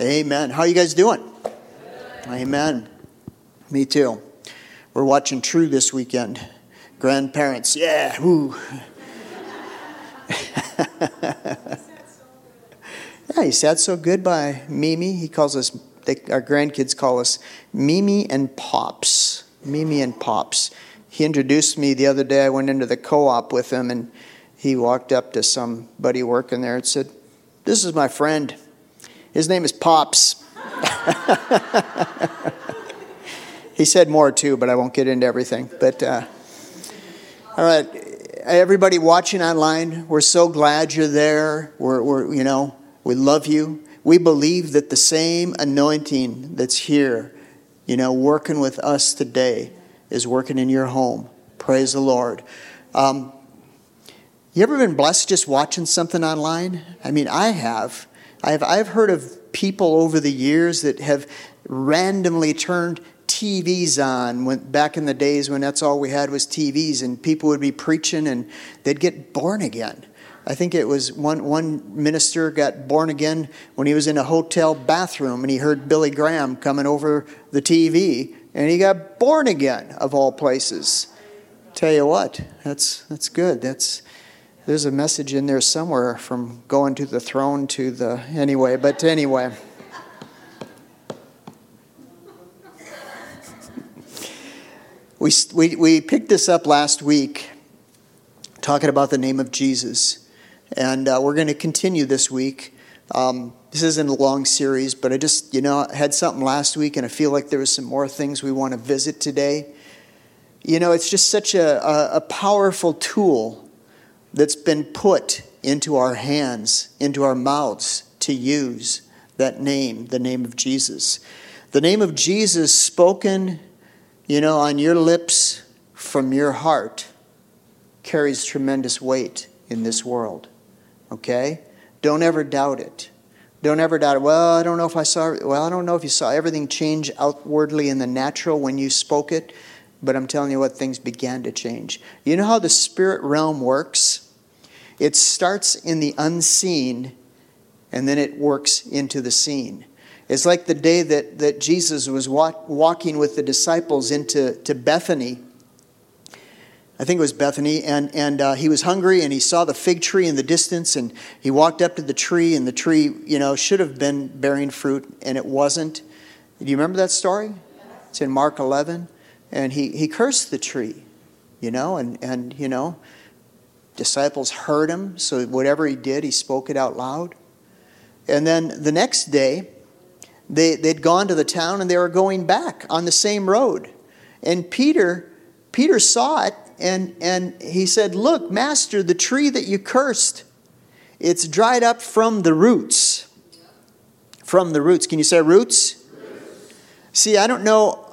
Amen. How are you guys doing? Amen. Me too. We're watching True this weekend. Grandparents, yeah, woo. yeah, he sat so good by Mimi. He calls us, they, our grandkids call us Mimi and Pops. Mimi and Pops. He introduced me the other day. I went into the co op with him and he walked up to somebody working there and said, This is my friend. His name is Pops. he said more too, but I won't get into everything. But uh, all right, everybody watching online, we're so glad you're there. We're, we're, you know, we love you. We believe that the same anointing that's here, you know, working with us today, is working in your home. Praise the Lord. Um, you ever been blessed just watching something online? I mean, I have. I've, I've heard of people over the years that have randomly turned TVs on when, back in the days when that's all we had was TVs, and people would be preaching and they'd get born again. I think it was one, one minister got born again when he was in a hotel bathroom and he heard Billy Graham coming over the TV and he got born again, of all places. Tell you what, that's, that's good. That's, there's a message in there somewhere from going to the throne to the anyway but anyway. We, we, we picked this up last week talking about the name of jesus. And uh, we're going to continue this week. Um, this isn't a long series but i just you know had something last week and i feel like there was some more things we want to visit today. You know it's just such a, a, a powerful tool that's been put into our hands, into our mouths to use that name, the name of Jesus. The name of Jesus spoken, you know, on your lips from your heart carries tremendous weight in this world. Okay? Don't ever doubt it. Don't ever doubt it. Well, I don't know if I saw well, I don't know if you saw everything change outwardly in the natural when you spoke it. But I'm telling you what, things began to change. You know how the spirit realm works? It starts in the unseen and then it works into the seen. It's like the day that, that Jesus was walk, walking with the disciples into to Bethany. I think it was Bethany, and, and uh, he was hungry and he saw the fig tree in the distance and he walked up to the tree and the tree, you know, should have been bearing fruit and it wasn't. Do you remember that story? It's in Mark 11 and he, he cursed the tree, you know, and, and you know, disciples heard him, so whatever he did, he spoke it out loud. And then the next day, they, they'd gone to the town and they were going back on the same road. And Peter, Peter saw it and, and he said, Look, Master, the tree that you cursed, it's dried up from the roots. From the roots. Can you say roots? roots. See, I don't know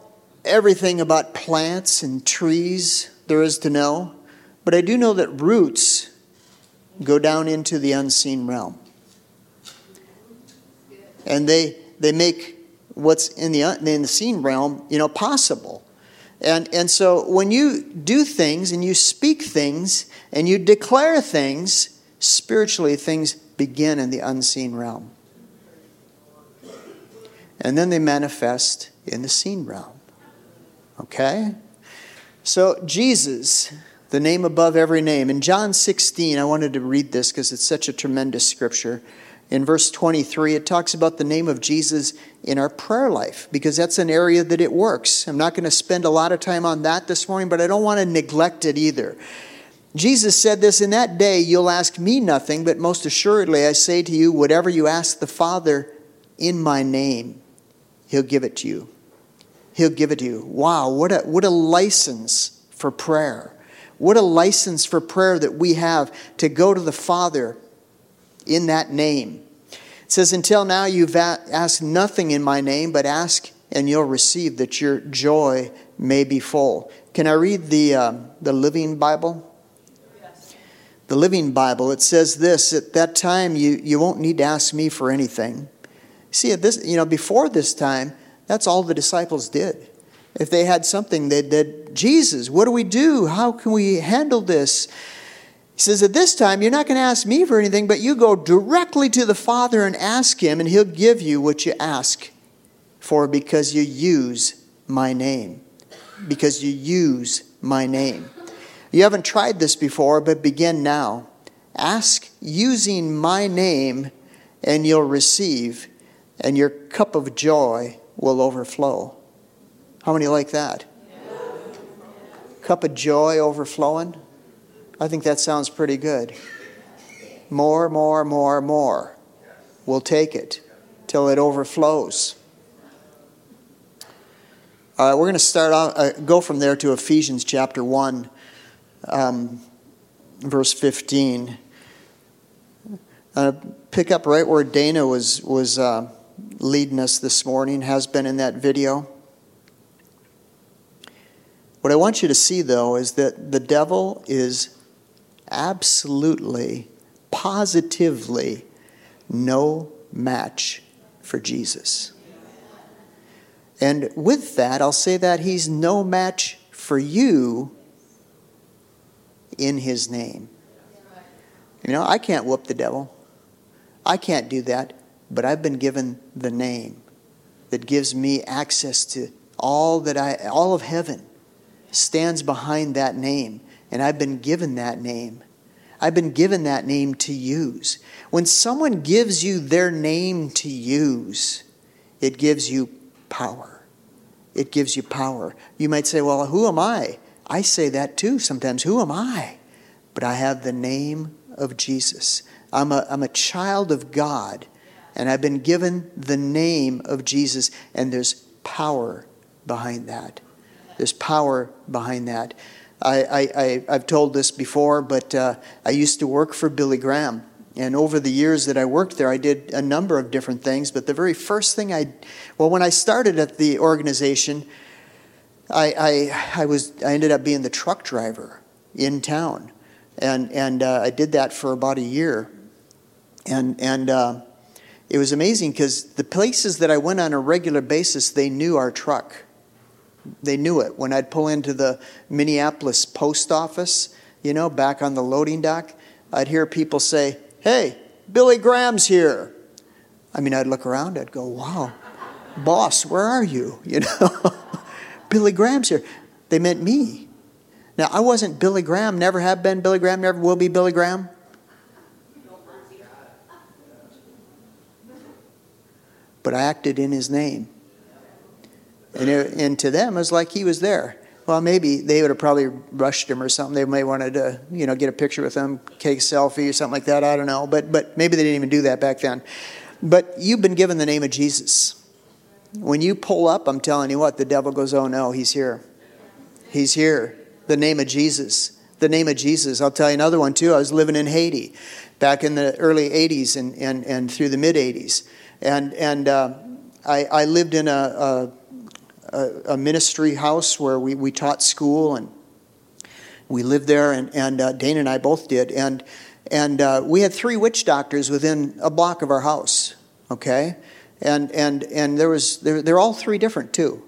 everything about plants and trees there is to know, but I do know that roots go down into the unseen realm. And they, they make what's in the, in the seen realm, you know, possible. And, and so when you do things and you speak things and you declare things, spiritually things begin in the unseen realm. And then they manifest in the seen realm. Okay? So, Jesus, the name above every name. In John 16, I wanted to read this because it's such a tremendous scripture. In verse 23, it talks about the name of Jesus in our prayer life because that's an area that it works. I'm not going to spend a lot of time on that this morning, but I don't want to neglect it either. Jesus said this In that day, you'll ask me nothing, but most assuredly, I say to you, whatever you ask the Father in my name, he'll give it to you. He'll give it to you. Wow, what a, what a license for prayer. What a license for prayer that we have to go to the Father in that name. It says, Until now you've asked nothing in my name, but ask and you'll receive that your joy may be full. Can I read the, uh, the Living Bible? Yes. The Living Bible, it says this At that time, you, you won't need to ask me for anything. See, at this, you know, before this time, that's all the disciples did. If they had something, they did, Jesus, what do we do? How can we handle this? He says, At this time, you're not going to ask me for anything, but you go directly to the Father and ask him, and he'll give you what you ask for because you use my name. Because you use my name. You haven't tried this before, but begin now. Ask using my name, and you'll receive, and your cup of joy will overflow. How many like that? Cup of joy overflowing? I think that sounds pretty good. More, more, more, more. We'll take it till it overflows. All right, we're going to start out, uh, go from there to Ephesians chapter 1, um, verse 15. Uh, pick up right where Dana was, was uh, leading us this morning, has been in that video. What I want you to see, though, is that the devil is absolutely, positively no match for Jesus. And with that, I'll say that he's no match for you in his name. You know, I can't whoop the devil. I can't do that, but I've been given the name that gives me access to all that I all of heaven stands behind that name, and I've been given that name. I've been given that name to use. When someone gives you their name to use, it gives you power. It gives you power. You might say, Well, who am I? I say that too sometimes. Who am I? But I have the name of Jesus. I'm a, I'm a child of God, and I've been given the name of Jesus, and there's power behind that. There's power behind that. I, I, have told this before, but uh, I used to work for Billy Graham. And over the years that I worked there, I did a number of different things. But the very first thing I, well, when I started at the organization, I, I, I was, I ended up being the truck driver in town. And, and uh, I did that for about a year. And, and uh, it was amazing because the places that I went on a regular basis, they knew our truck. They knew it. When I'd pull into the Minneapolis post office, you know, back on the loading dock, I'd hear people say, Hey, Billy Graham's here. I mean, I'd look around, I'd go, Wow, boss, where are you? You know, Billy Graham's here. They meant me. Now, I wasn't Billy Graham, never have been Billy Graham, never will be Billy Graham. But I acted in his name. And, it, and to them, it was like he was there. Well, maybe they would have probably rushed him or something. They may wanted to, you know, get a picture with him, take a selfie or something like that. I don't know. But, but maybe they didn't even do that back then. But you've been given the name of Jesus. When you pull up, I'm telling you what, the devil goes, oh no, he's here. He's here. The name of Jesus. The name of Jesus. I'll tell you another one too. I was living in Haiti back in the early 80s and, and, and through the mid 80s. And, and uh, I, I lived in a, a a, ministry house where we, we taught school and we lived there, and, and uh, Dana and I both did. And, and uh, we had three witch doctors within a block of our house, okay? And, and, and there was, they're, they're all three different, too.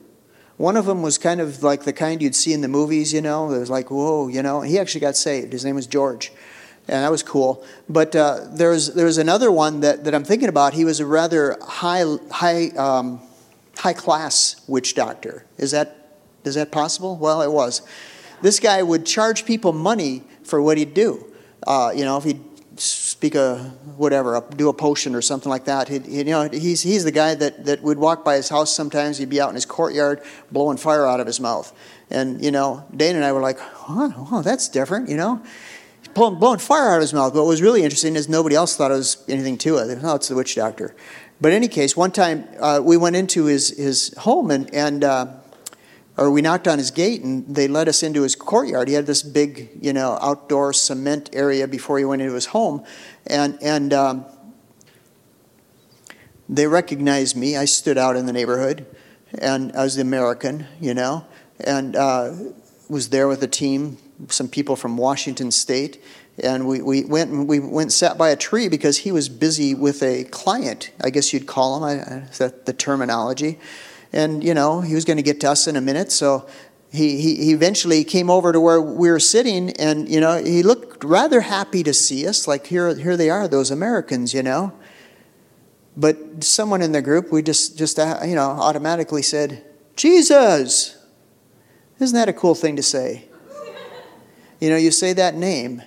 One of them was kind of like the kind you'd see in the movies, you know. It was like, whoa, you know. He actually got saved. His name was George, and that was cool. But uh, there's there's another one that, that I'm thinking about. He was a rather high high um, high class witch doctor. Is that, is that possible? Well, it was. This guy would charge people money for what he'd do. Uh, you know, if he'd speak a whatever, do a potion or something like that. He'd, you know, he's, he's the guy that, that would walk by his house sometimes. He'd be out in his courtyard blowing fire out of his mouth. And, you know, Dana and I were like, oh, oh that's different, you know. Blowing, fire out of his mouth. But what was really interesting is nobody else thought it was anything to it. Oh, it's the witch doctor. But in any case, one time uh, we went into his, his home and, and uh, or we knocked on his gate and they let us into his courtyard. He had this big, you know, outdoor cement area before he went into his home. And, and um, they recognized me. I stood out in the neighborhood and I was the American, you know, and uh, was there with a team, some people from Washington State and we, we went and we went sat by a tree because he was busy with a client i guess you'd call him is that the terminology and you know he was going to get to us in a minute so he, he, he eventually came over to where we were sitting, and you know he looked rather happy to see us. Like here, here they are, those Americans, you know. But someone in the group, we just just uh, you know automatically said, "Jesus." Isn't that a cool thing to say? You know, you say that name,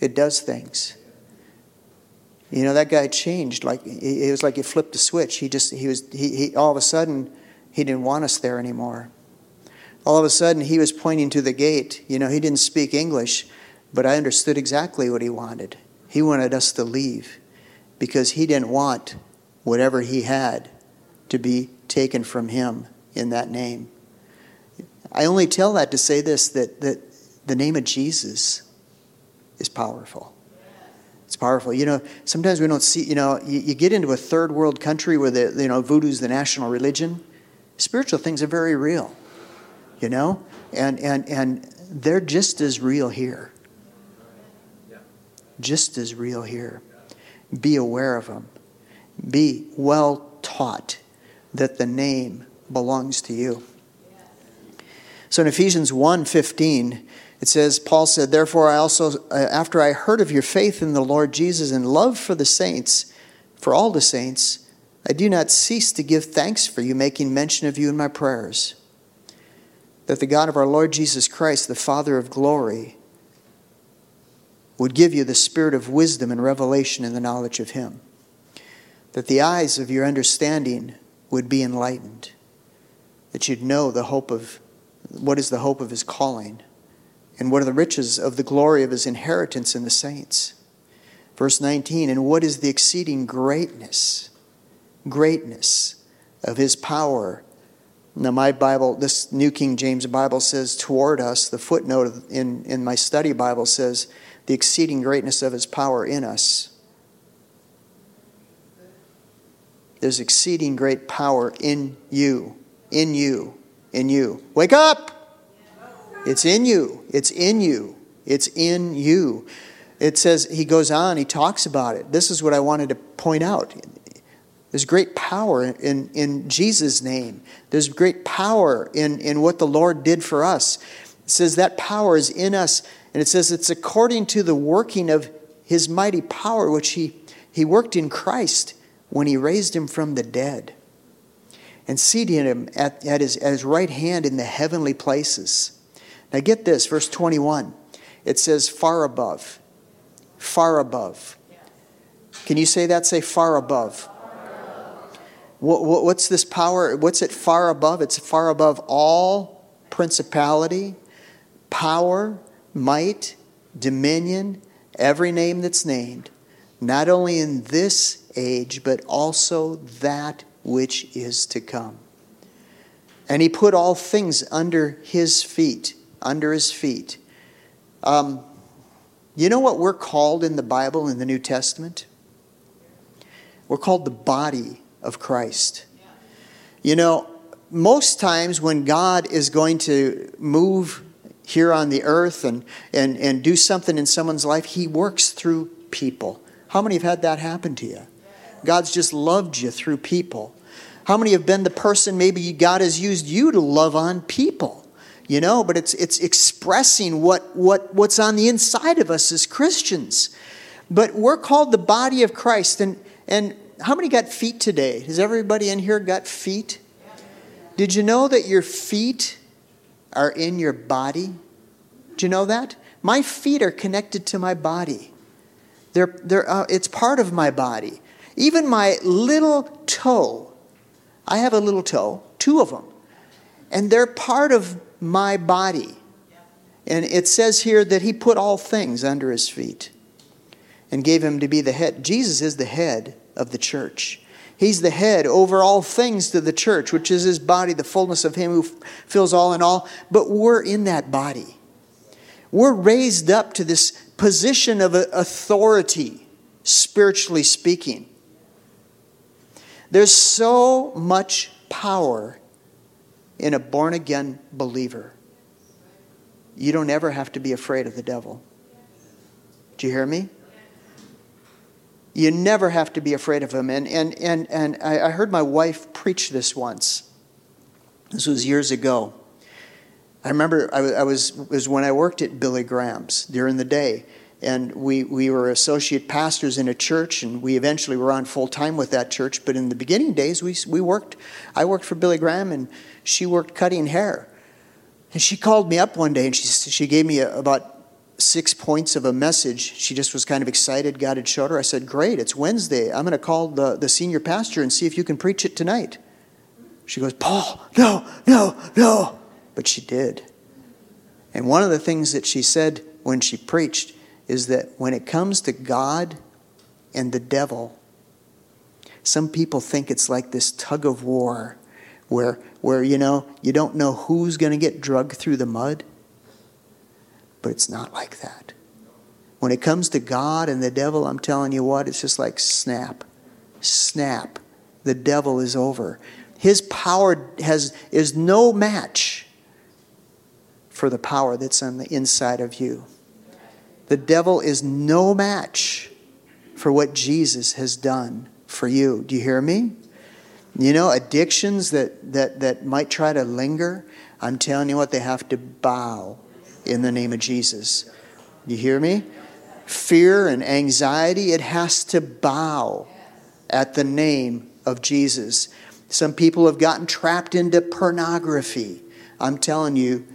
it does things. You know, that guy changed. Like it was like he flipped a switch. He just he was he, he all of a sudden he didn't want us there anymore. All of a sudden he was pointing to the gate. You know, he didn't speak English, but I understood exactly what he wanted. He wanted us to leave because he didn't want whatever he had to be taken from him in that name. I only tell that to say this that, that the name of Jesus is powerful. It's powerful. You know, sometimes we don't see, you know, you, you get into a third world country where the, you know, voodoo's the national religion. Spiritual things are very real, you know, and, and, and they're just as real here. Just as real here. Be aware of them. Be well taught that the name belongs to you. So in Ephesians 1:15, it says, Paul said, Therefore, I also, uh, after I heard of your faith in the Lord Jesus and love for the saints, for all the saints, I do not cease to give thanks for you, making mention of you in my prayers. That the God of our Lord Jesus Christ, the Father of glory, would give you the spirit of wisdom and revelation in the knowledge of Him. That the eyes of your understanding would be enlightened. That you'd know the hope of what is the hope of His calling and what are the riches of the glory of his inheritance in the saints? Verse 19, and what is the exceeding greatness, greatness of his power? Now, my Bible, this New King James Bible says toward us, the footnote in, in my study Bible says, the exceeding greatness of his power in us. There's exceeding great power in you, in you, in you. Wake up! It's in you. It's in you. It's in you. It says, he goes on, he talks about it. This is what I wanted to point out. There's great power in, in Jesus' name. There's great power in, in what the Lord did for us. It says that power is in us, and it says it's according to the working of his mighty power, which he, he worked in Christ when he raised him from the dead and seated him at, at, his, at his right hand in the heavenly places now get this, verse 21. It says, far above. Far above. Can you say that? Say far above. What, what, what's this power? What's it far above? It's far above all principality, power, might, dominion, every name that's named, not only in this age, but also that which is to come. And he put all things under his feet under his feet. Um, you know what we're called in the Bible, in the New Testament? We're called the body of Christ. You know, most times when God is going to move here on the earth and, and, and do something in someone's life, he works through people. How many have had that happen to you? God's just loved you through people. How many have been the person maybe God has used you to love on people? you know, but it's, it's expressing what, what, what's on the inside of us as Christians. But we're called the body of Christ. And, and how many got feet today? Has everybody in here got feet? Did you know that your feet are in your body? Do you know that? My feet are connected to my body. They're, they're, uh, it's part of my body. Even my little toe, I have a little toe, two of them, and they're part of my body. And it says here that he put all things under his feet and gave him to be the head. Jesus is the head of the church. He's the head over all things to the church, which is his body, the fullness of him who fills all in all. But we're in that body. We're raised up to this position of authority, spiritually speaking. There's so much power in a born again believer, you don't ever have to be afraid of the devil. Do you hear me? You never have to be afraid of him. And, and, and, and I heard my wife preach this once. This was years ago. I remember I, I was was when I worked at Billy Graham's during the day, and we, we were associate pastors in a church, and we eventually were on full time with that church. But in the beginning days, we, we worked, I worked for Billy Graham, and she worked cutting hair. And she called me up one day, and she, she gave me a, about six points of a message. She just was kind of excited. God had showed her. I said, Great, it's Wednesday. I'm going to call the, the senior pastor and see if you can preach it tonight. She goes, Paul, no, no, no. But she did. And one of the things that she said when she preached, is that when it comes to God and the devil, some people think it's like this tug of war where, where you know, you don't know who's going to get drugged through the mud. But it's not like that. When it comes to God and the devil, I'm telling you what, it's just like snap, snap. The devil is over. His power has, is no match for the power that's on the inside of you. The devil is no match for what Jesus has done for you. Do you hear me? You know, addictions that, that, that might try to linger, I'm telling you what, they have to bow in the name of Jesus. You hear me? Fear and anxiety, it has to bow at the name of Jesus. Some people have gotten trapped into pornography. I'm telling you,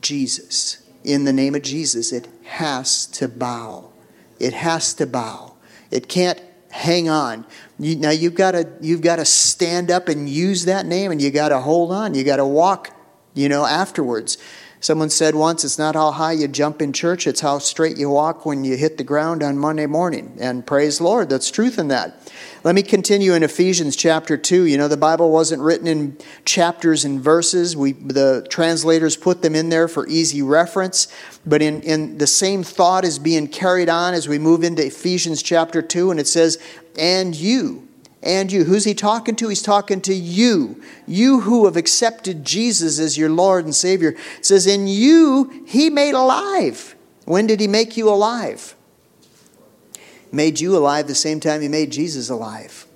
Jesus in the name of Jesus, it has to bow. It has to bow. It can't hang on. You, now you've got to you've got to stand up and use that name, and you got to hold on. You got to walk. You know afterwards. Someone said once, it's not how high you jump in church, it's how straight you walk when you hit the ground on Monday morning. And praise Lord, that's truth in that. Let me continue in Ephesians chapter 2. You know, the Bible wasn't written in chapters and verses. We, the translators put them in there for easy reference. But in, in the same thought is being carried on as we move into Ephesians chapter 2, and it says, And you, and you. Who's he talking to? He's talking to you. You who have accepted Jesus as your Lord and Savior. It says, In you, he made alive. When did he make you alive? Made you alive the same time he made Jesus alive.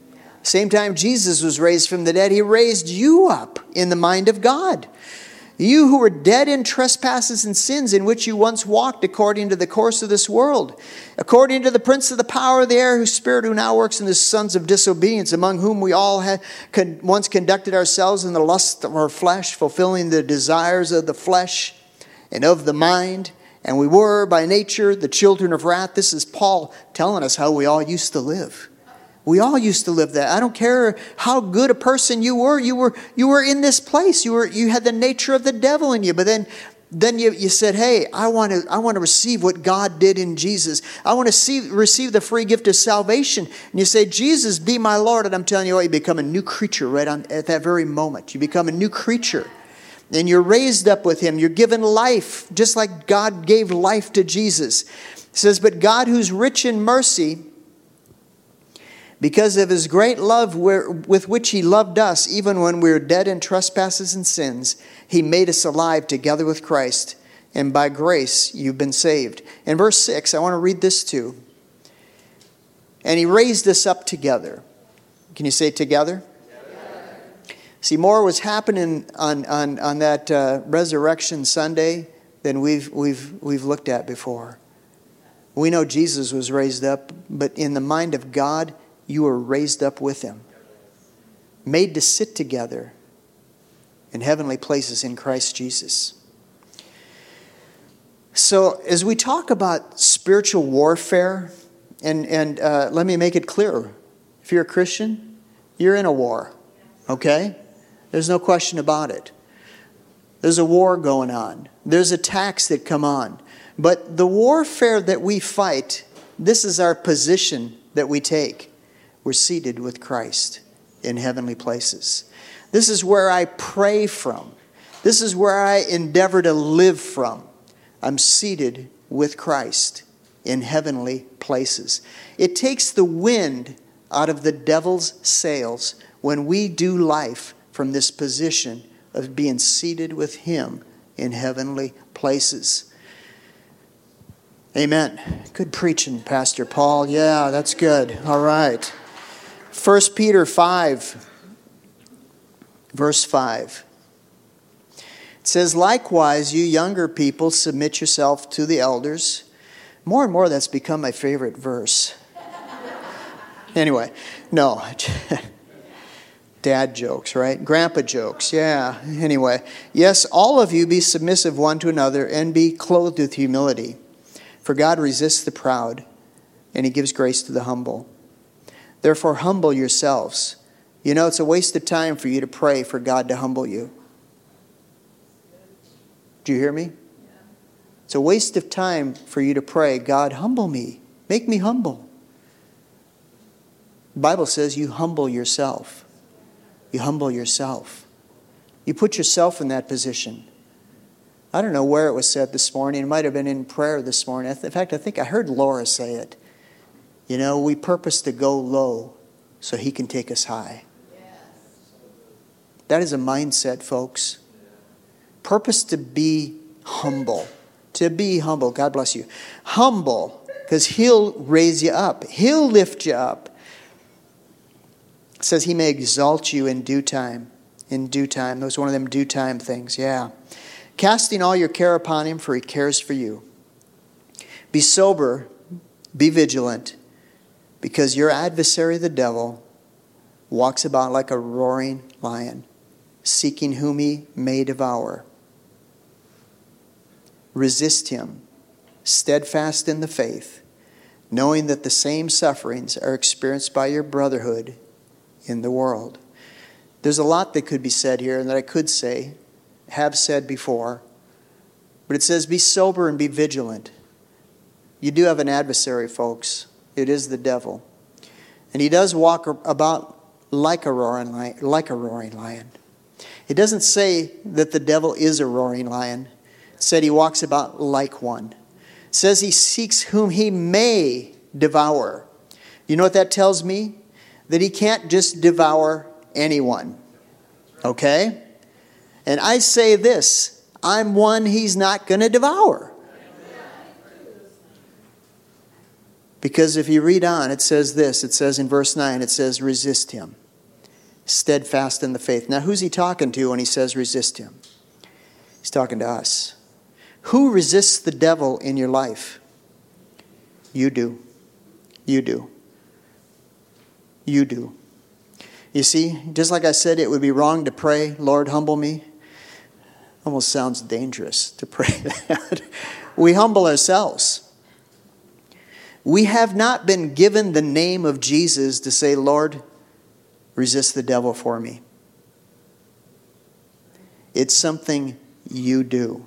Same time Jesus was raised from the dead, he raised you up in the mind of God. You who were dead in trespasses and sins in which you once walked according to the course of this world, according to the prince of the power of the air, whose spirit who now works in the sons of disobedience, among whom we all had once conducted ourselves in the lust of our flesh, fulfilling the desires of the flesh and of the mind and we were by nature the children of wrath. This is Paul telling us how we all used to live. We all used to live that. I don't care how good a person you were. You were you were in this place. You were you had the nature of the devil in you. But then then you, you said, Hey, I want to I want to receive what God did in Jesus. I want to see, receive the free gift of salvation. And you say, Jesus, be my Lord. And I'm telling you what, you become a new creature right on at that very moment. You become a new creature and you're raised up with him. You're given life, just like God gave life to Jesus. It says, But God, who's rich in mercy, because of his great love with which he loved us, even when we were dead in trespasses and sins, he made us alive together with Christ. And by grace you've been saved. In verse 6, I want to read this too. And he raised us up together. Can you say together? See, more was happening on, on, on that uh, Resurrection Sunday than we've, we've, we've looked at before. We know Jesus was raised up, but in the mind of God, you were raised up with him, made to sit together in heavenly places in Christ Jesus. So, as we talk about spiritual warfare, and, and uh, let me make it clear if you're a Christian, you're in a war, okay? There's no question about it. There's a war going on, there's attacks that come on. But the warfare that we fight, this is our position that we take. We're seated with Christ in heavenly places. This is where I pray from. This is where I endeavor to live from. I'm seated with Christ in heavenly places. It takes the wind out of the devil's sails when we do life from this position of being seated with Him in heavenly places. Amen. Good preaching, Pastor Paul. Yeah, that's good. All right. 1 Peter 5, verse 5. It says, Likewise, you younger people, submit yourself to the elders. More and more, that's become my favorite verse. anyway, no. Dad jokes, right? Grandpa jokes, yeah. Anyway, yes, all of you be submissive one to another and be clothed with humility. For God resists the proud, and he gives grace to the humble. Therefore, humble yourselves. You know, it's a waste of time for you to pray for God to humble you. Do you hear me? It's a waste of time for you to pray, God, humble me. Make me humble. The Bible says you humble yourself. You humble yourself. You put yourself in that position. I don't know where it was said this morning. It might have been in prayer this morning. In fact, I think I heard Laura say it. You know, we purpose to go low so He can take us high. That is a mindset, folks. Purpose to be humble. To be humble. God bless you. Humble, because He'll raise you up, He'll lift you up. It says He may exalt you in due time. In due time. That was one of them due time things. Yeah. Casting all your care upon Him, for He cares for you. Be sober, be vigilant because your adversary, the devil, walks about like a roaring lion, seeking whom he may devour. Resist him, steadfast in the faith, knowing that the same sufferings are experienced by your brotherhood in the world. There's a lot that could be said here and that I could say, have said before, but it says, be sober and be vigilant. You do have an adversary, folks. It is the devil. And he does walk about like a roaring lion, like a roaring lion. It doesn't say that the devil is a roaring lion. It said he walks about like one. It says he seeks whom he may devour. You know what that tells me? That he can't just devour anyone. Okay? And I say this I'm one he's not going to devour. Because if you read on, it says this it says in verse 9, it says, resist him, steadfast in the faith. Now, who's he talking to when he says resist him? He's talking to us. Who resists the devil in your life? You do. You do. You do. You see, just like I said, it would be wrong to pray, Lord, humble me. Almost sounds dangerous to pray that. we humble ourselves. We have not been given the name of Jesus to say, Lord, resist the devil for me. It's something you do.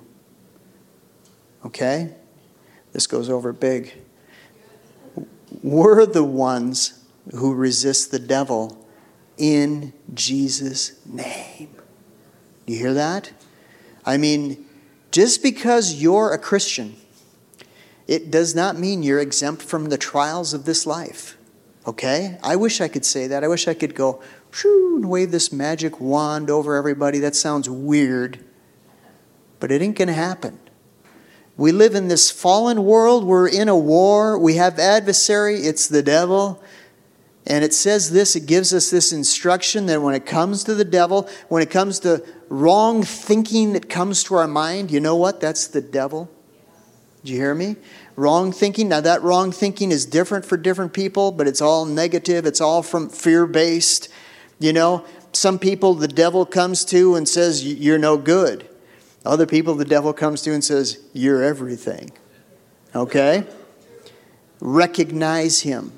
Okay? This goes over big. We're the ones who resist the devil in Jesus' name. You hear that? I mean, just because you're a Christian, it does not mean you're exempt from the trials of this life. Okay? I wish I could say that. I wish I could go and wave this magic wand over everybody. That sounds weird. But it ain't going to happen. We live in this fallen world. We're in a war. We have adversary. It's the devil. And it says this, it gives us this instruction that when it comes to the devil, when it comes to wrong thinking that comes to our mind, you know what? That's the devil. Do you hear me? Wrong thinking. Now, that wrong thinking is different for different people, but it's all negative. It's all from fear based. You know, some people the devil comes to and says, You're no good. Other people the devil comes to and says, You're everything. Okay? Recognize him.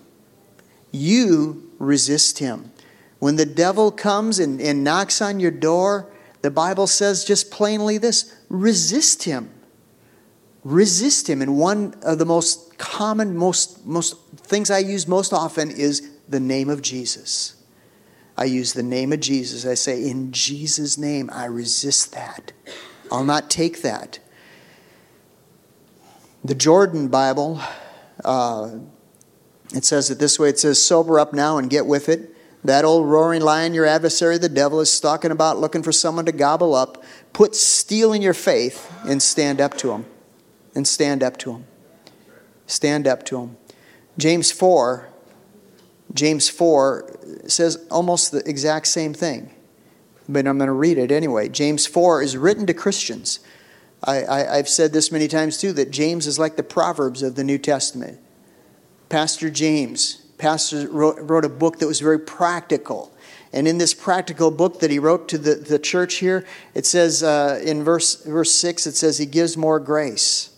You resist him. When the devil comes and, and knocks on your door, the Bible says just plainly this resist him resist him. And one of the most common, most, most things I use most often is the name of Jesus. I use the name of Jesus. I say, In Jesus' name, I resist that. I'll not take that. The Jordan Bible, uh, it says it this way it says, Sober up now and get with it. That old roaring lion, your adversary, the devil, is stalking about looking for someone to gobble up. Put steel in your faith and stand up to him and stand up to him. Stand up to him. James 4, James 4 says almost the exact same thing. but I'm going to read it anyway. James 4 is written to Christians. I, have said this many times too that James is like the Proverbs of the New Testament. Pastor James, pastor wrote, wrote a book that was very practical. And in this practical book that he wrote to the, the church here, it says uh, in verse, verse 6, it says, He gives more grace.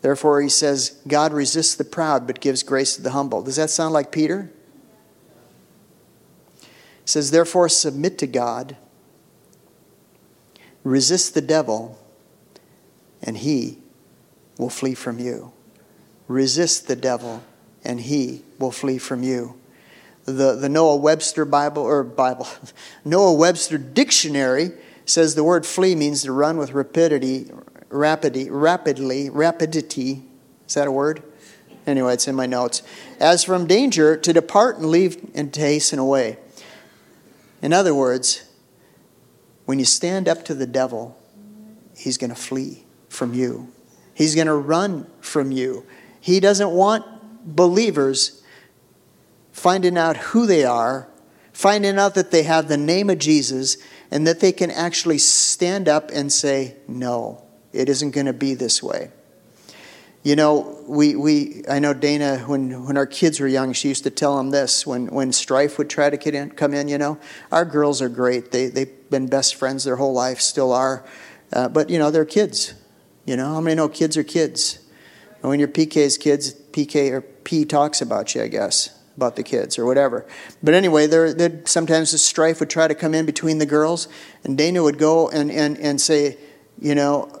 Therefore, he says, God resists the proud but gives grace to the humble. Does that sound like Peter? It says, Therefore, submit to God, resist the devil, and he will flee from you. Resist the devil, and he will flee from you. The, the Noah Webster Bible, or Bible, Noah Webster Dictionary says the word flee means to run with rapidity, rapidity, rapidly, rapidity. Is that a word? Anyway, it's in my notes. As from danger, to depart and leave and to hasten away. In other words, when you stand up to the devil, he's going to flee from you. He's going to run from you. He doesn't want believers finding out who they are, finding out that they have the name of Jesus, and that they can actually stand up and say, No, it isn't going to be this way. You know, we, we I know Dana, when, when our kids were young, she used to tell them this when, when strife would try to in, come in, you know. Our girls are great. They, they've been best friends their whole life, still are. Uh, but, you know, they're kids. You know, how many know kids are kids? And when your PK's kids, PK or P talks about you, I guess, about the kids or whatever. But anyway, there, sometimes the strife would try to come in between the girls, and Dana would go and, and, and say, you know,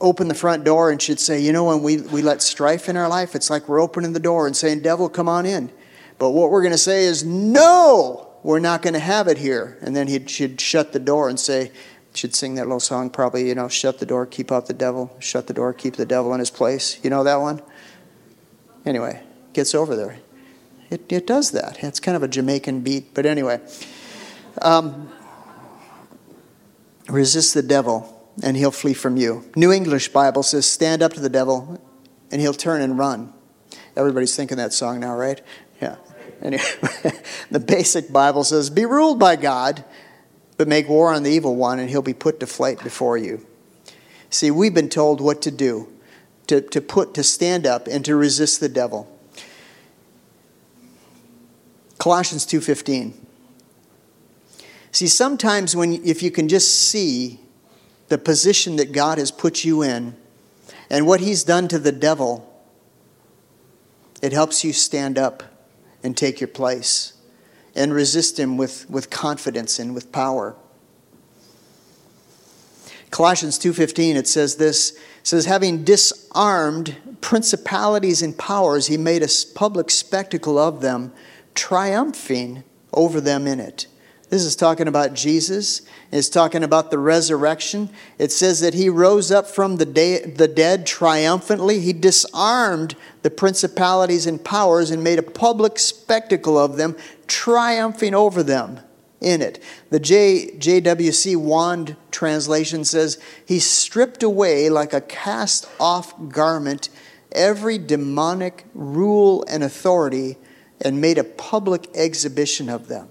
open the front door and she'd say, you know, when we, we let strife in our life, it's like we're opening the door and saying, devil, come on in. But what we're going to say is, no, we're not going to have it here. And then he'd, she'd shut the door and say, should sing that little song probably, you know, shut the door, keep out the devil, shut the door, keep the devil in his place. You know that one? Anyway, gets over there. It, it does that. It's kind of a Jamaican beat, but anyway. Um, resist the devil and he'll flee from you. New English Bible says, stand up to the devil and he'll turn and run. Everybody's thinking that song now, right? Yeah. Anyway, the basic Bible says, be ruled by God but make war on the evil one, and he'll be put to flight before you. See, we've been told what to do to, to put to stand up and to resist the devil. Colossians 2:15. See, sometimes when if you can just see the position that God has put you in and what he's done to the devil, it helps you stand up and take your place and resist him with, with confidence and with power. Colossians 2:15 it says this it says having disarmed principalities and powers he made a public spectacle of them triumphing over them in it. This is talking about Jesus. It's talking about the resurrection. It says that he rose up from the, day, the dead triumphantly. He disarmed the principalities and powers and made a public spectacle of them, triumphing over them in it. The J, JWC Wand translation says, He stripped away like a cast off garment every demonic rule and authority and made a public exhibition of them.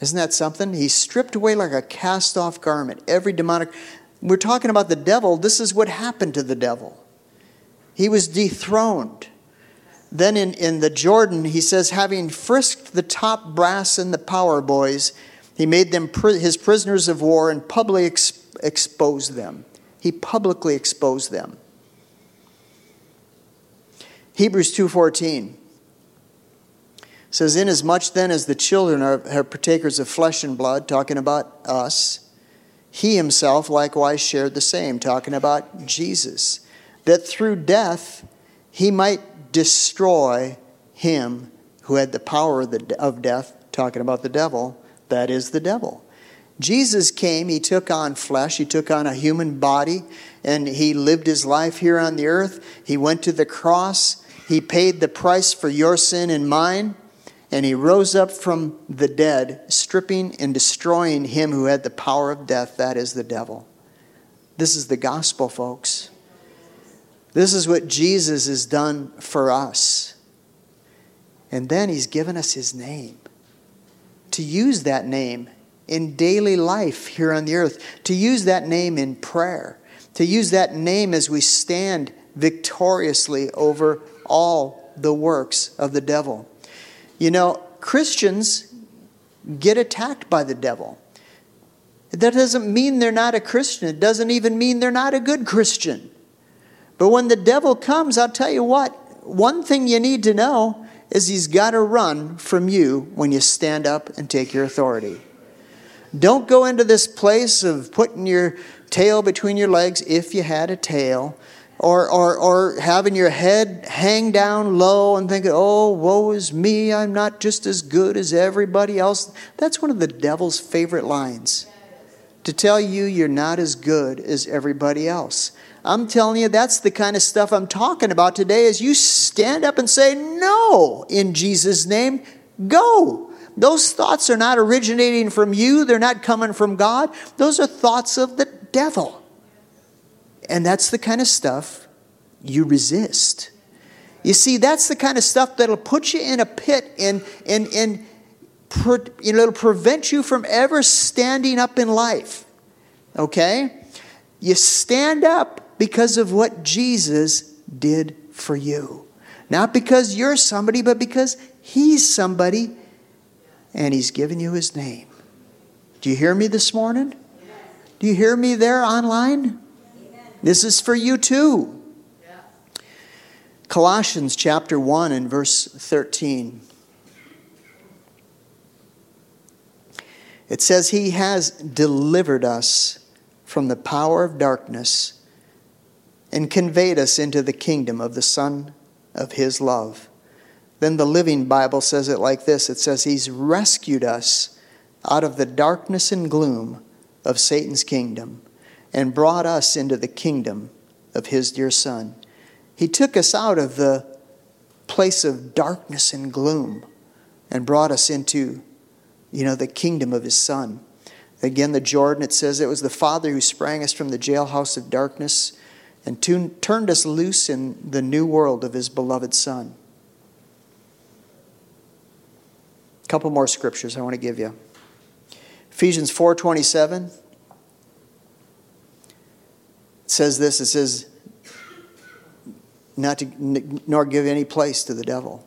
Isn't that something? He stripped away like a cast off garment every demonic. We're talking about the devil. This is what happened to the devil. He was dethroned. Then in, in the Jordan, he says, having frisked the top brass and the power boys, he made them his prisoners of war and publicly ex- exposed them. He publicly exposed them. Hebrews 2:14 says, Inasmuch then as the children are, are partakers of flesh and blood, talking about us, he himself likewise shared the same, talking about Jesus, that through death he might destroy him who had the power of, the, of death, talking about the devil, that is the devil. Jesus came, he took on flesh, he took on a human body, and he lived his life here on the earth. He went to the cross, he paid the price for your sin and mine. And he rose up from the dead, stripping and destroying him who had the power of death, that is the devil. This is the gospel, folks. This is what Jesus has done for us. And then he's given us his name. To use that name in daily life here on the earth, to use that name in prayer, to use that name as we stand victoriously over all the works of the devil. You know, Christians get attacked by the devil. That doesn't mean they're not a Christian. It doesn't even mean they're not a good Christian. But when the devil comes, I'll tell you what, one thing you need to know is he's got to run from you when you stand up and take your authority. Don't go into this place of putting your tail between your legs if you had a tail or, or, or having your head hang down low and thinking, oh, woe is me, I'm not just as good as everybody else. That's one of the devil's favorite lines to tell you you're not as good as everybody else. I'm telling you, that's the kind of stuff I'm talking about today. As you stand up and say, No, in Jesus' name, go. Those thoughts are not originating from you, they're not coming from God. Those are thoughts of the devil. And that's the kind of stuff you resist. You see, that's the kind of stuff that'll put you in a pit and, and, and you know, it'll prevent you from ever standing up in life. Okay? You stand up because of what Jesus did for you. Not because you're somebody, but because He's somebody and He's given you His name. Do you hear me this morning? Do you hear me there online? This is for you too. Colossians chapter 1 and verse 13. It says, He has delivered us from the power of darkness and conveyed us into the kingdom of the Son of His love. Then the Living Bible says it like this it says, He's rescued us out of the darkness and gloom of Satan's kingdom and brought us into the kingdom of his dear Son. He took us out of the place of darkness and gloom and brought us into, you know, the kingdom of his Son. Again, the Jordan, it says it was the Father who sprang us from the jailhouse of darkness and turned us loose in the new world of his beloved Son. A couple more scriptures I want to give you. Ephesians 4:27 it says this it says, not to, nor give any place to the devil.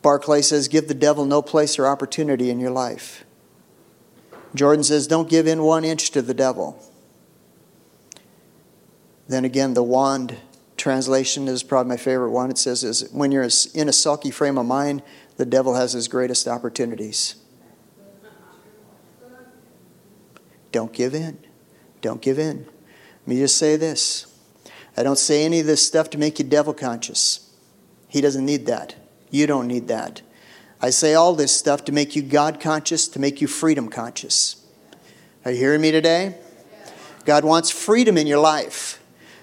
Barclay says, give the devil no place or opportunity in your life. Jordan says, don't give in one inch to the devil. Then again, the wand translation is probably my favorite one. It says, is when you're in a sulky frame of mind, the devil has his greatest opportunities. Don't give in. Don't give in. Let me just say this I don't say any of this stuff to make you devil conscious. He doesn't need that. You don't need that. I say all this stuff to make you God conscious, to make you freedom conscious. Are you hearing me today? God wants freedom in your life.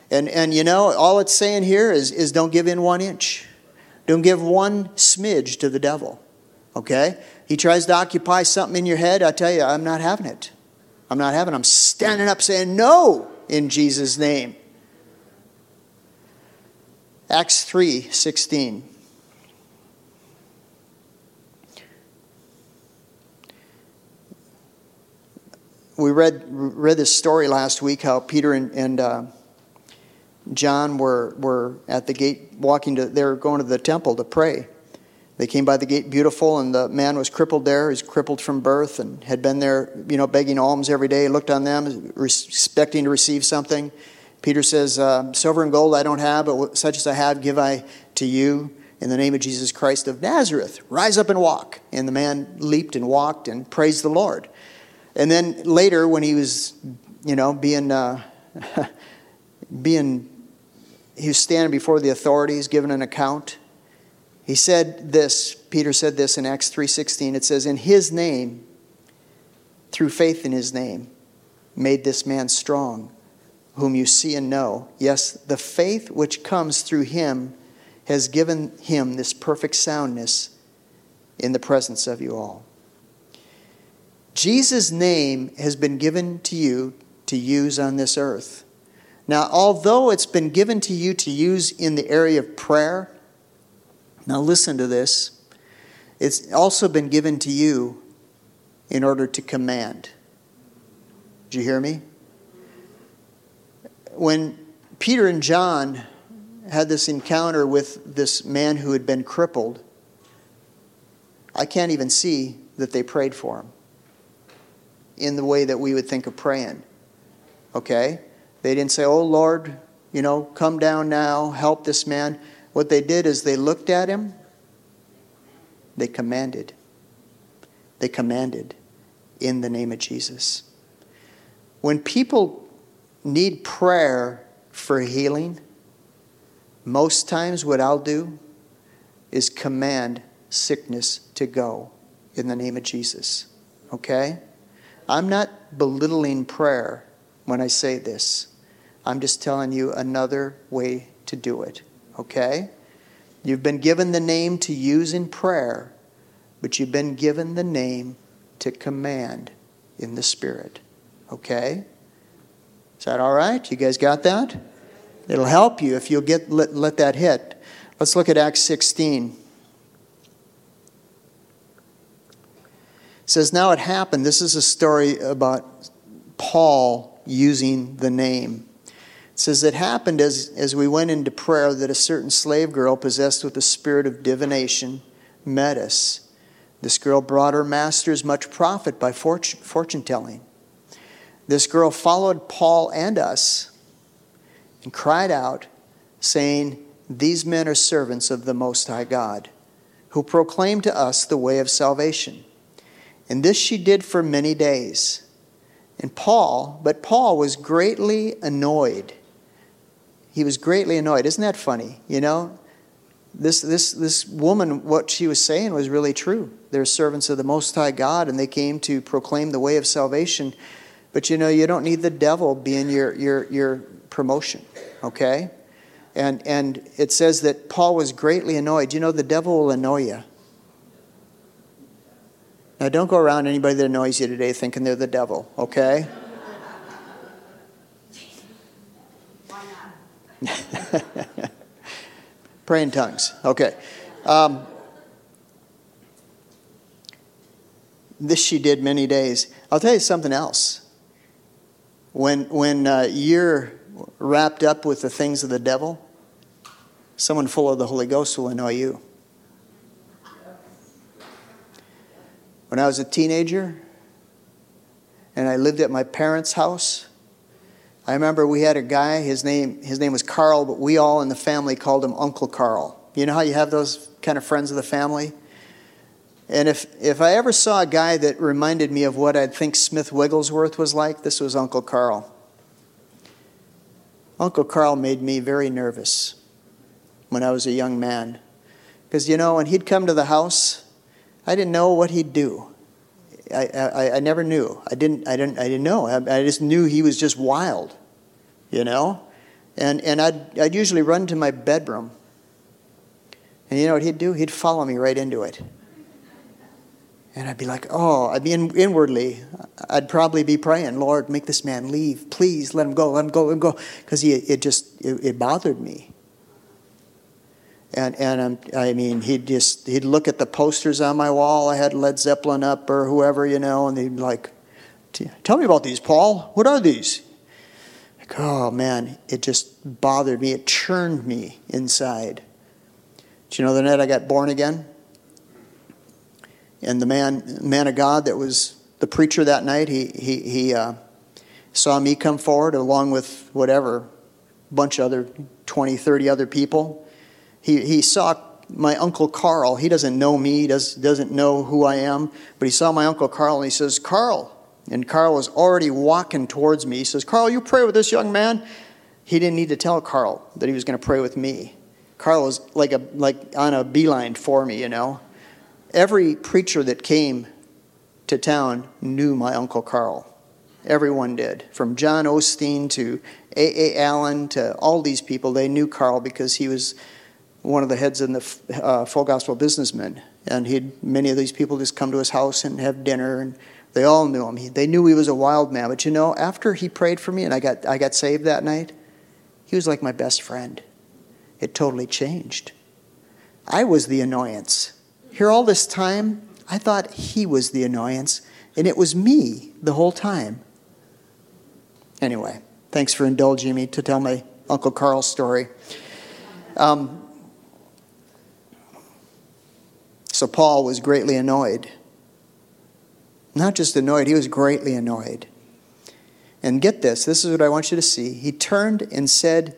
And, and you know, all it's saying here is, is don't give in one inch. Don't give one smidge to the devil. Okay? He tries to occupy something in your head. I tell you, I'm not having it. I'm not having it. I'm standing up saying, no in Jesus' name. Acts 3 16. We read, read this story last week how Peter and, and uh, John were, were at the gate walking to, they were going to the temple to pray. They came by the gate beautiful, and the man was crippled there. He's crippled from birth and had been there, you know, begging alms every day. He looked on them, expecting to receive something. Peter says, uh, Silver and gold I don't have, but such as I have give I to you. In the name of Jesus Christ of Nazareth, rise up and walk. And the man leaped and walked and praised the Lord. And then later, when he was, you know, being, uh, being, he was standing before the authorities, giving an account he said this, Peter said this in Acts 3:16. It says in his name through faith in his name made this man strong whom you see and know. Yes, the faith which comes through him has given him this perfect soundness in the presence of you all. Jesus' name has been given to you to use on this earth. Now, although it's been given to you to use in the area of prayer, now, listen to this. It's also been given to you in order to command. Did you hear me? When Peter and John had this encounter with this man who had been crippled, I can't even see that they prayed for him in the way that we would think of praying. Okay? They didn't say, Oh Lord, you know, come down now, help this man. What they did is they looked at him, they commanded. They commanded in the name of Jesus. When people need prayer for healing, most times what I'll do is command sickness to go in the name of Jesus. Okay? I'm not belittling prayer when I say this. I'm just telling you another way to do it. Okay? You've been given the name to use in prayer, but you've been given the name to command in the Spirit. Okay? Is that all right? You guys got that? It'll help you if you'll get let, let that hit. Let's look at Acts 16. It says, Now it happened. This is a story about Paul using the name. It says, It happened as, as we went into prayer that a certain slave girl possessed with the spirit of divination met us. This girl brought her masters much profit by fortune, fortune telling. This girl followed Paul and us and cried out, saying, These men are servants of the Most High God, who proclaim to us the way of salvation. And this she did for many days. And Paul, but Paul was greatly annoyed. He was greatly annoyed. Isn't that funny? You know, this, this, this woman, what she was saying was really true. They're servants of the Most High God, and they came to proclaim the way of salvation. But you know, you don't need the devil being your, your, your promotion, okay? And, and it says that Paul was greatly annoyed. You know, the devil will annoy you. Now, don't go around anybody that annoys you today thinking they're the devil, okay? Pray in tongues. Okay. Um, this she did many days. I'll tell you something else. When, when uh, you're wrapped up with the things of the devil, someone full of the Holy Ghost will annoy you. When I was a teenager and I lived at my parents' house, I remember we had a guy, his name, his name was Carl, but we all in the family called him Uncle Carl. You know how you have those kind of friends of the family? And if, if I ever saw a guy that reminded me of what I'd think Smith Wigglesworth was like, this was Uncle Carl. Uncle Carl made me very nervous when I was a young man. Because, you know, when he'd come to the house, I didn't know what he'd do. I, I, I never knew. I didn't, I, didn't, I didn't know. I, I just knew he was just wild, you know? And, and I'd, I'd usually run to my bedroom. And you know what he'd do? He'd follow me right into it. And I'd be like, oh, I'd be in, inwardly, I'd probably be praying, Lord, make this man leave. Please let him go, let him go, let him go. Because it just, it, it bothered me. And, and um, I mean, he'd just, he'd look at the posters on my wall. I had Led Zeppelin up or whoever, you know, and he'd like, tell me about these, Paul. What are these? Like, oh man, it just bothered me. It churned me inside. Do you know the night I got born again? And the man, man of God that was the preacher that night, he, he, he uh, saw me come forward along with whatever, bunch of other 20, 30 other people he, he saw my uncle Carl. He doesn't know me, does, doesn't know who I am, but he saw my uncle Carl and he says, Carl. And Carl was already walking towards me. He says, Carl, you pray with this young man? He didn't need to tell Carl that he was going to pray with me. Carl was like, a, like on a beeline for me, you know. Every preacher that came to town knew my Uncle Carl. Everyone did. From John Osteen to A.A. Allen to all these people, they knew Carl because he was one of the heads in the uh, full gospel businessmen, and he'd many of these people just come to his house and have dinner, and they all knew him. He, they knew he was a wild man, but you know, after he prayed for me and I got I got saved that night, he was like my best friend. It totally changed. I was the annoyance. Here all this time, I thought he was the annoyance, And it was me the whole time. Anyway, thanks for indulging me to tell my Uncle Carl's story. Um, so Paul was greatly annoyed. Not just annoyed, he was greatly annoyed. And get this this is what I want you to see. He turned and said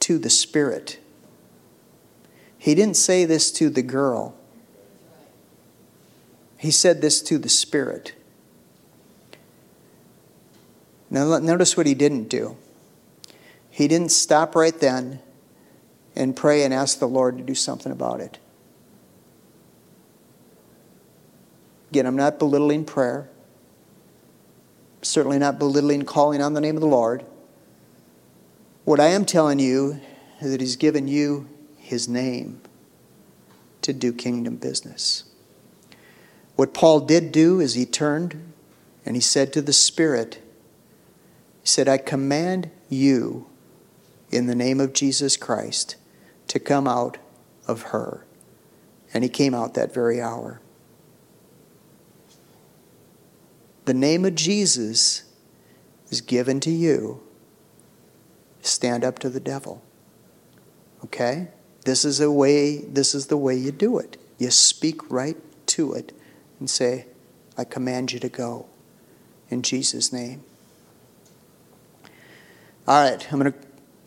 to the Spirit, he didn't say this to the girl, he said this to the Spirit. Now, notice what he didn't do. He didn't stop right then and pray and ask the Lord to do something about it. Again, I'm not belittling prayer, certainly not belittling calling on the name of the Lord. What I am telling you is that He's given you His name to do kingdom business. What Paul did do is he turned and he said to the Spirit, He said, I command you in the name of Jesus Christ to come out of her. And he came out that very hour. The name of Jesus is given to you. Stand up to the devil. Okay? This is a way this is the way you do it. You speak right to it and say, I command you to go in Jesus' name. All right, I'm going to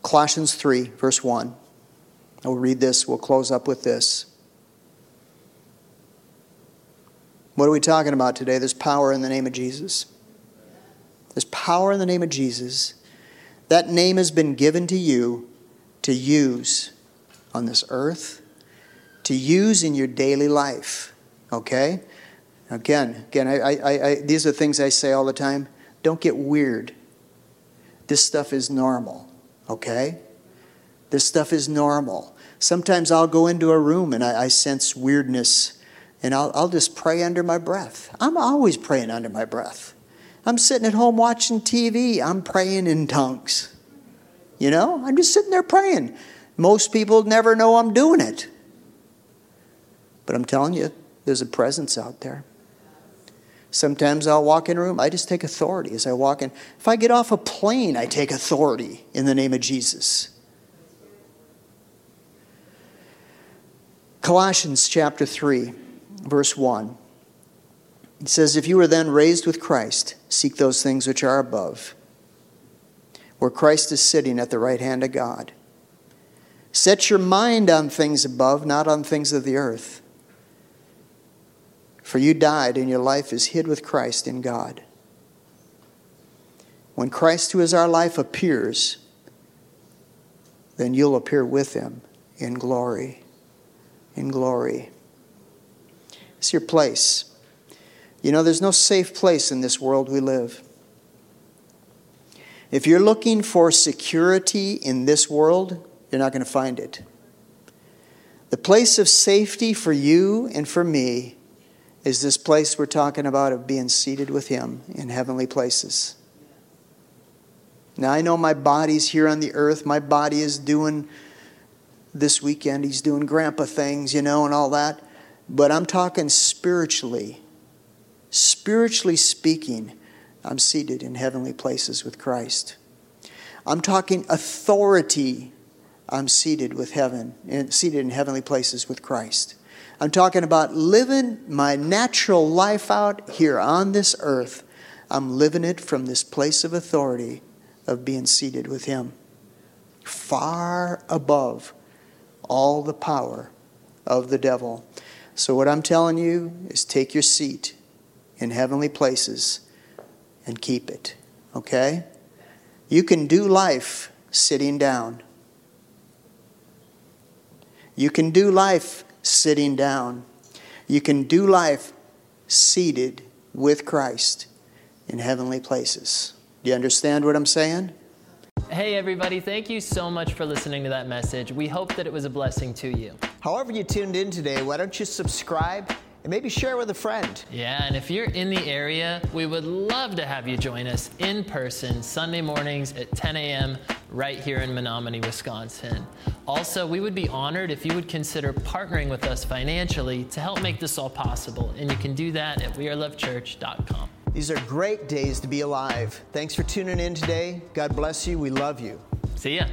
Colossians 3, verse 1. I'll read this. We'll close up with this. What are we talking about today? There's power in the name of Jesus. There's power in the name of Jesus. That name has been given to you to use on this earth, to use in your daily life. Okay? Again, again, I, I, I, these are things I say all the time. Don't get weird. This stuff is normal. Okay? This stuff is normal. Sometimes I'll go into a room and I, I sense weirdness and I'll, I'll just pray under my breath. I'm always praying under my breath. I'm sitting at home watching TV, I'm praying in tongues. You know, I'm just sitting there praying. Most people never know I'm doing it. But I'm telling you, there's a presence out there. Sometimes I'll walk in a room, I just take authority as I walk in. If I get off a plane, I take authority in the name of Jesus. Colossians chapter 3, verse 1. It says, If you were then raised with Christ, seek those things which are above, where Christ is sitting at the right hand of God. Set your mind on things above, not on things of the earth. For you died, and your life is hid with Christ in God. When Christ, who is our life, appears, then you'll appear with him in glory. In glory. It's your place. You know, there's no safe place in this world we live. If you're looking for security in this world, you're not going to find it. The place of safety for you and for me is this place we're talking about of being seated with Him in heavenly places. Now, I know my body's here on the earth. My body is doing this weekend, he's doing grandpa things, you know, and all that. But I'm talking spiritually. Spiritually speaking, I'm seated in heavenly places with Christ. I'm talking authority. I'm seated with heaven, seated in heavenly places with Christ. I'm talking about living my natural life out here on this earth. I'm living it from this place of authority of being seated with Him, far above all the power of the devil. So, what I'm telling you is take your seat in heavenly places and keep it. Okay? You can do life sitting down. You can do life sitting down. You can do life seated with Christ in heavenly places. Do you understand what I'm saying? Hey, everybody, thank you so much for listening to that message. We hope that it was a blessing to you. However, you tuned in today, why don't you subscribe? and maybe share with a friend. Yeah, and if you're in the area, we would love to have you join us in person Sunday mornings at 10 a.m. right here in Menomonie, Wisconsin. Also, we would be honored if you would consider partnering with us financially to help make this all possible. And you can do that at wearelovechurch.com. These are great days to be alive. Thanks for tuning in today. God bless you. We love you. See ya.